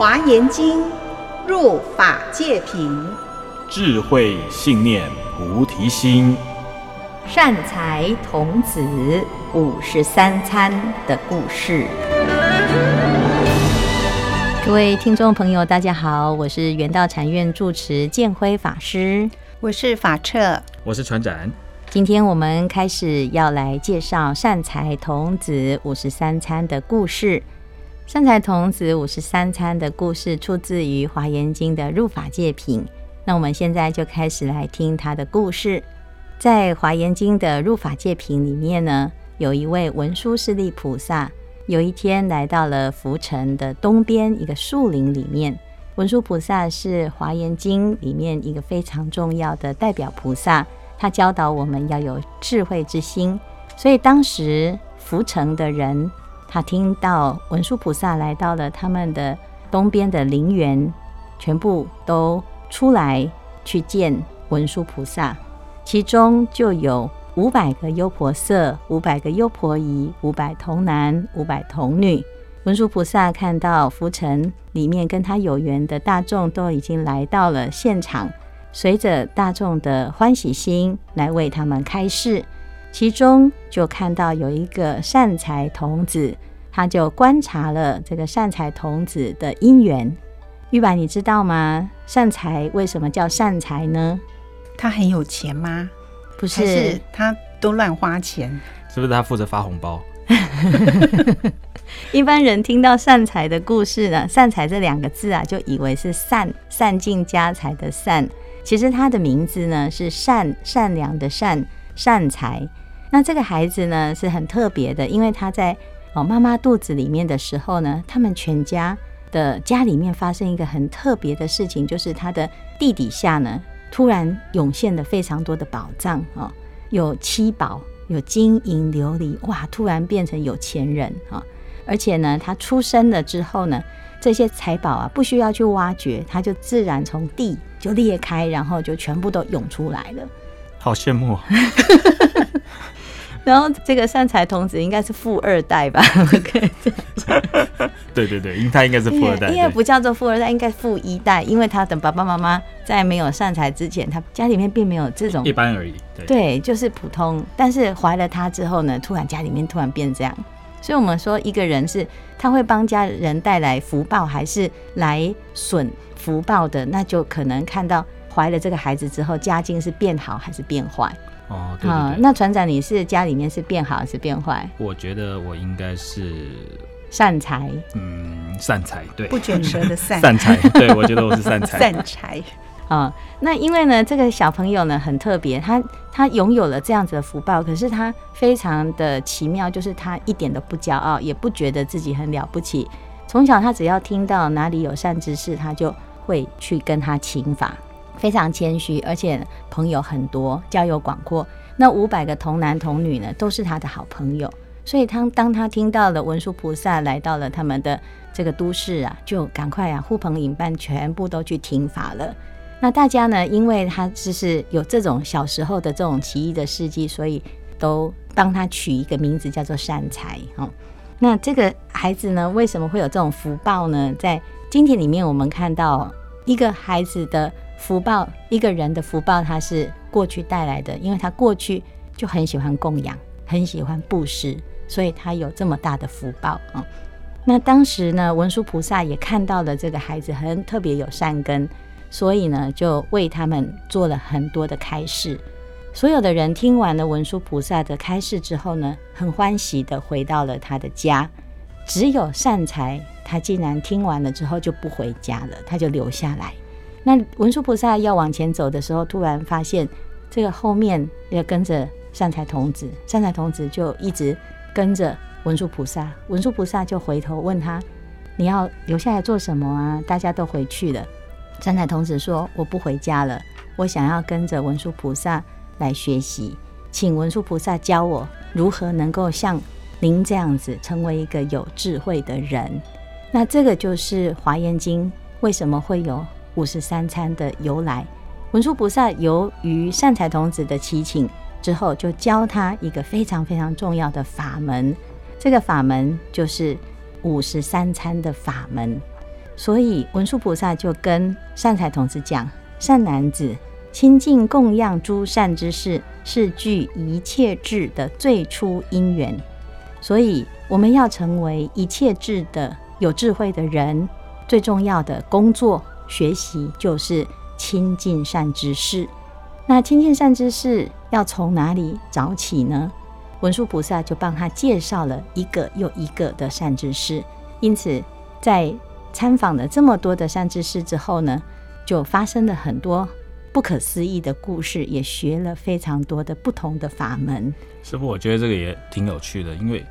华严经入法界品，智慧信念菩提心，善财童子五十三参的故事。各位听众朋友，大家好，我是圆道禅院住持建辉法师，我是法彻，我是船长。今天我们开始要来介绍善财童子五十三参的故事。善财童子五十三餐的故事出自于《华严经》的入法界品。那我们现在就开始来听他的故事。在《华严经》的入法界品里面呢，有一位文殊师利菩萨，有一天来到了浮城的东边一个树林里面。文殊菩萨是《华严经》里面一个非常重要的代表菩萨，他教导我们要有智慧之心。所以当时浮城的人。他听到文殊菩萨来到了他们的东边的陵园，全部都出来去见文殊菩萨，其中就有五百个优婆塞、五百个优婆夷、五百童男、五百童女。文殊菩萨看到浮尘里面跟他有缘的大众都已经来到了现场，随着大众的欢喜心来为他们开示。其中就看到有一个善财童子，他就观察了这个善财童子的因缘。玉白，你知道吗？善财为什么叫善财呢？他很有钱吗？不是，是他都乱花钱？是不是他负责发红包？一般人听到善财的故事呢，善财这两个字啊，就以为是善善尽家财的善。其实他的名字呢是善善良的善善财。那这个孩子呢是很特别的，因为他在哦妈妈肚子里面的时候呢，他们全家的家里面发生一个很特别的事情，就是他的地底下呢突然涌现了非常多的宝藏哦，有七宝，有金银琉璃，哇，突然变成有钱人啊！而且呢，他出生了之后呢，这些财宝啊不需要去挖掘，它就自然从地就裂开，然后就全部都涌出来了。好羡慕啊！然后这个善财童子应该是富二代吧？对对对，应他应该是富二代，应该不叫做富二代，应该富一代，因为他的爸爸妈妈在没有善财之前，他家里面并没有这种一般而已。对，对，就是普通。但是怀了他之后呢，突然家里面突然变这样，所以我们说一个人是他会帮家人带来福报，还是来损福报的，那就可能看到怀了这个孩子之后，家境是变好还是变坏。哦，对对对，嗯，那船长，你是家里面是变好还是变坏？我觉得我应该是善财，嗯，善财，对，不卷舌的善善财，对，我觉得我是善财，善财。啊、嗯，那因为呢，这个小朋友呢很特别，他他拥有了这样子的福报，可是他非常的奇妙，就是他一点都不骄傲，也不觉得自己很了不起。从小他只要听到哪里有善知识，他就会去跟他请法。非常谦虚，而且朋友很多，交友广阔。那五百个童男童女呢，都是他的好朋友。所以他当他听到了文殊菩萨来到了他们的这个都市啊，就赶快啊呼朋引伴，全部都去听法了。那大家呢，因为他就是有这种小时候的这种奇异的事迹，所以都帮他取一个名字叫做善财。哦，那这个孩子呢，为什么会有这种福报呢？在经典里面，我们看到一个孩子的。福报，一个人的福报，他是过去带来的，因为他过去就很喜欢供养，很喜欢布施，所以他有这么大的福报啊、嗯。那当时呢，文殊菩萨也看到了这个孩子很特别有善根，所以呢，就为他们做了很多的开示。所有的人听完了文殊菩萨的开示之后呢，很欢喜地回到了他的家。只有善财，他竟然听完了之后就不回家了，他就留下来。那文殊菩萨要往前走的时候，突然发现这个后面要跟着善财童子，善财童子就一直跟着文殊菩萨。文殊菩萨就回头问他：“你要留下来做什么啊？”大家都回去了。善财童子说：“我不回家了，我想要跟着文殊菩萨来学习，请文殊菩萨教我如何能够像您这样子成为一个有智慧的人。”那这个就是《华严经》为什么会有。五十三餐的由来，文殊菩萨由于善财童子的祈请之后，就教他一个非常非常重要的法门。这个法门就是五十三餐的法门。所以文殊菩萨就跟善财童子讲：“善男子，亲近供养诸善之事，是具一切智的最初因缘。所以我们要成为一切智的有智慧的人，最重要的工作学习就是亲近善知识。那亲近善知识要从哪里找起呢？文殊菩萨就帮他介绍了一个又一个的善知识。因此，在参访了这么多的善知识之后呢，就发生了很多。不可思议的故事，也学了非常多的不同的法门。师父，我觉得这个也挺有趣的，因为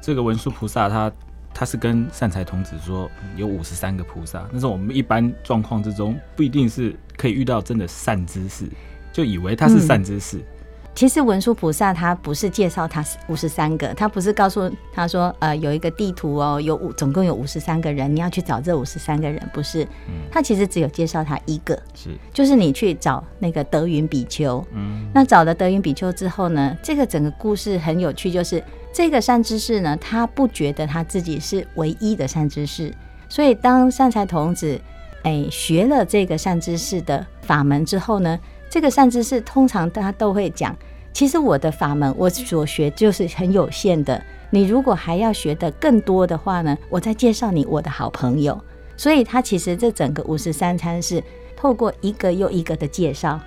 这个文殊菩萨他他是跟善财童子说有五十三个菩萨，但是我们一般状况之中不一定是可以遇到真的善知识，就以为他是善知识。嗯其实文殊菩萨他不是介绍他五十三个，他不是告诉他说，呃，有一个地图哦，有五，总共有五十三个人，你要去找这五十三个人，不是？嗯，他其实只有介绍他一个，是，就是你去找那个德云比丘。嗯，那找了德云比丘之后呢，这个整个故事很有趣，就是这个善知识呢，他不觉得他自己是唯一的善知识，所以当善财童子哎学了这个善知识的法门之后呢。这个善知识通常大家都会讲，其实我的法门我所学就是很有限的。你如果还要学的更多的话呢，我再介绍你我的好朋友。所以他其实这整个五十三餐是透过一个又一个的介绍，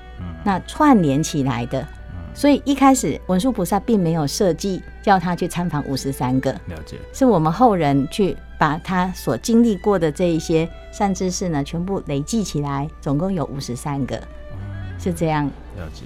那串联起来的。所以一开始文殊菩萨并没有设计叫他去参访五十三个，了解，是我们后人去把他所经历过的这一些善知识呢，全部累计起来，总共有五十三个。是这样，了解。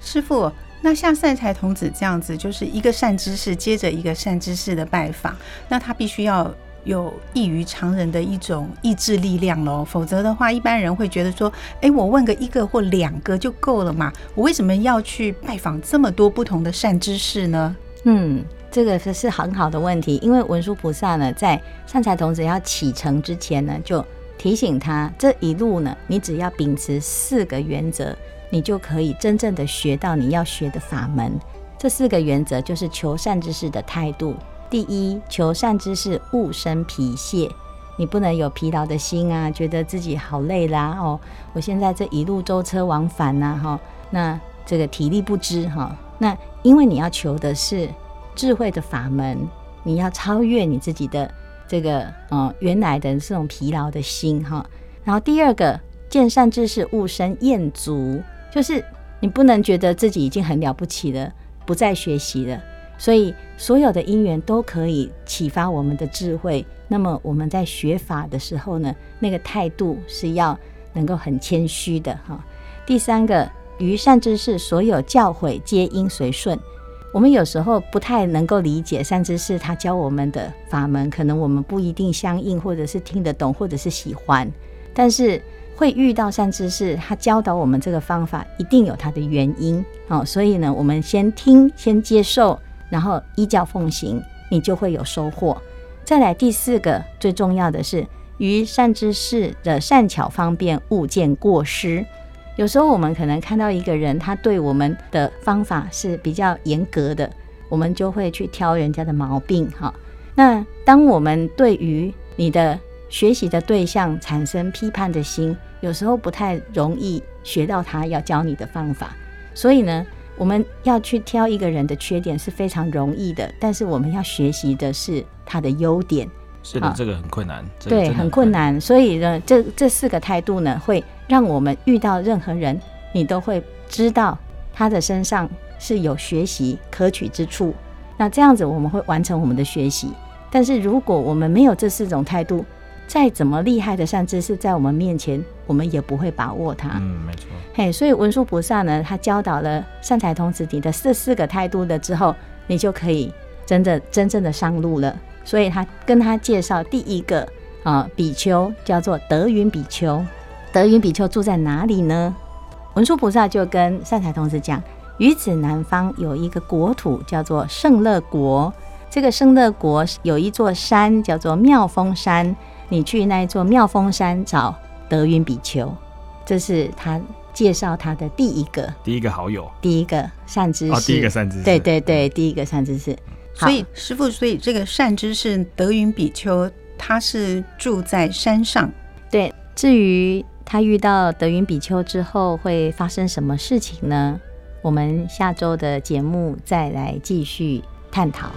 师傅，那像善财童子这样子，就是一个善知识接着一个善知识的拜访，那他必须要有异于常人的一种意志力量喽，否则的话，一般人会觉得说，哎，我问个一个或两个就够了嘛，我为什么要去拜访这么多不同的善知识呢？嗯，这个是很好的问题，因为文殊菩萨呢，在善财童子要启程之前呢，就提醒他，这一路呢，你只要秉持四个原则。你就可以真正的学到你要学的法门。这四个原则就是求善知识的态度。第一，求善知识勿生疲懈，你不能有疲劳的心啊，觉得自己好累啦哦。我现在这一路舟车往返呐，哈，那这个体力不支哈。那因为你要求的是智慧的法门，你要超越你自己的这个嗯原来的这种疲劳的心哈。然后第二个，见善知识勿生厌足。就是你不能觉得自己已经很了不起了，不再学习了。所以所有的因缘都可以启发我们的智慧。那么我们在学法的时候呢，那个态度是要能够很谦虚的哈。第三个，于善知识所有教诲皆应随顺。我们有时候不太能够理解善知识他教我们的法门，可能我们不一定相应，或者是听得懂，或者是喜欢，但是。会遇到善知识，他教导我们这个方法，一定有他的原因。好，所以呢，我们先听，先接受，然后依教奉行，你就会有收获。再来第四个，最重要的是，于善知识的善巧方便，勿见过失。有时候我们可能看到一个人，他对我们的方法是比较严格的，我们就会去挑人家的毛病。哈，那当我们对于你的学习的对象产生批判的心，有时候不太容易学到他要教你的方法。所以呢，我们要去挑一个人的缺点是非常容易的，但是我们要学习的是他的优点。是的，这个很困难。对，很困难。所以呢，这这四个态度呢，会让我们遇到任何人，你都会知道他的身上是有学习可取之处。那这样子我们会完成我们的学习。但是如果我们没有这四种态度，再怎么厉害的善知识，在我们面前，我们也不会把握它。嗯，没错。嘿，所以文殊菩萨呢，他教导了善财童子你的这四个态度了之后，你就可以真的真正的上路了。所以他跟他介绍第一个啊比丘叫做德云比丘。德云比丘住在哪里呢？文殊菩萨就跟善财童子讲，于此南方有一个国土叫做圣乐国。这个圣乐国有一座山叫做妙峰山。你去那一座妙峰山找德云比丘，这是他介绍他的第一个第一个好友，第一个善知识，哦，第一个善知识，对对对，第一个善知识。所以师傅，所以这个善知识德云比丘，他是住在山上，对，至于他遇到德云比丘之后会发生什么事情呢？我们下周的节目再来继续探讨。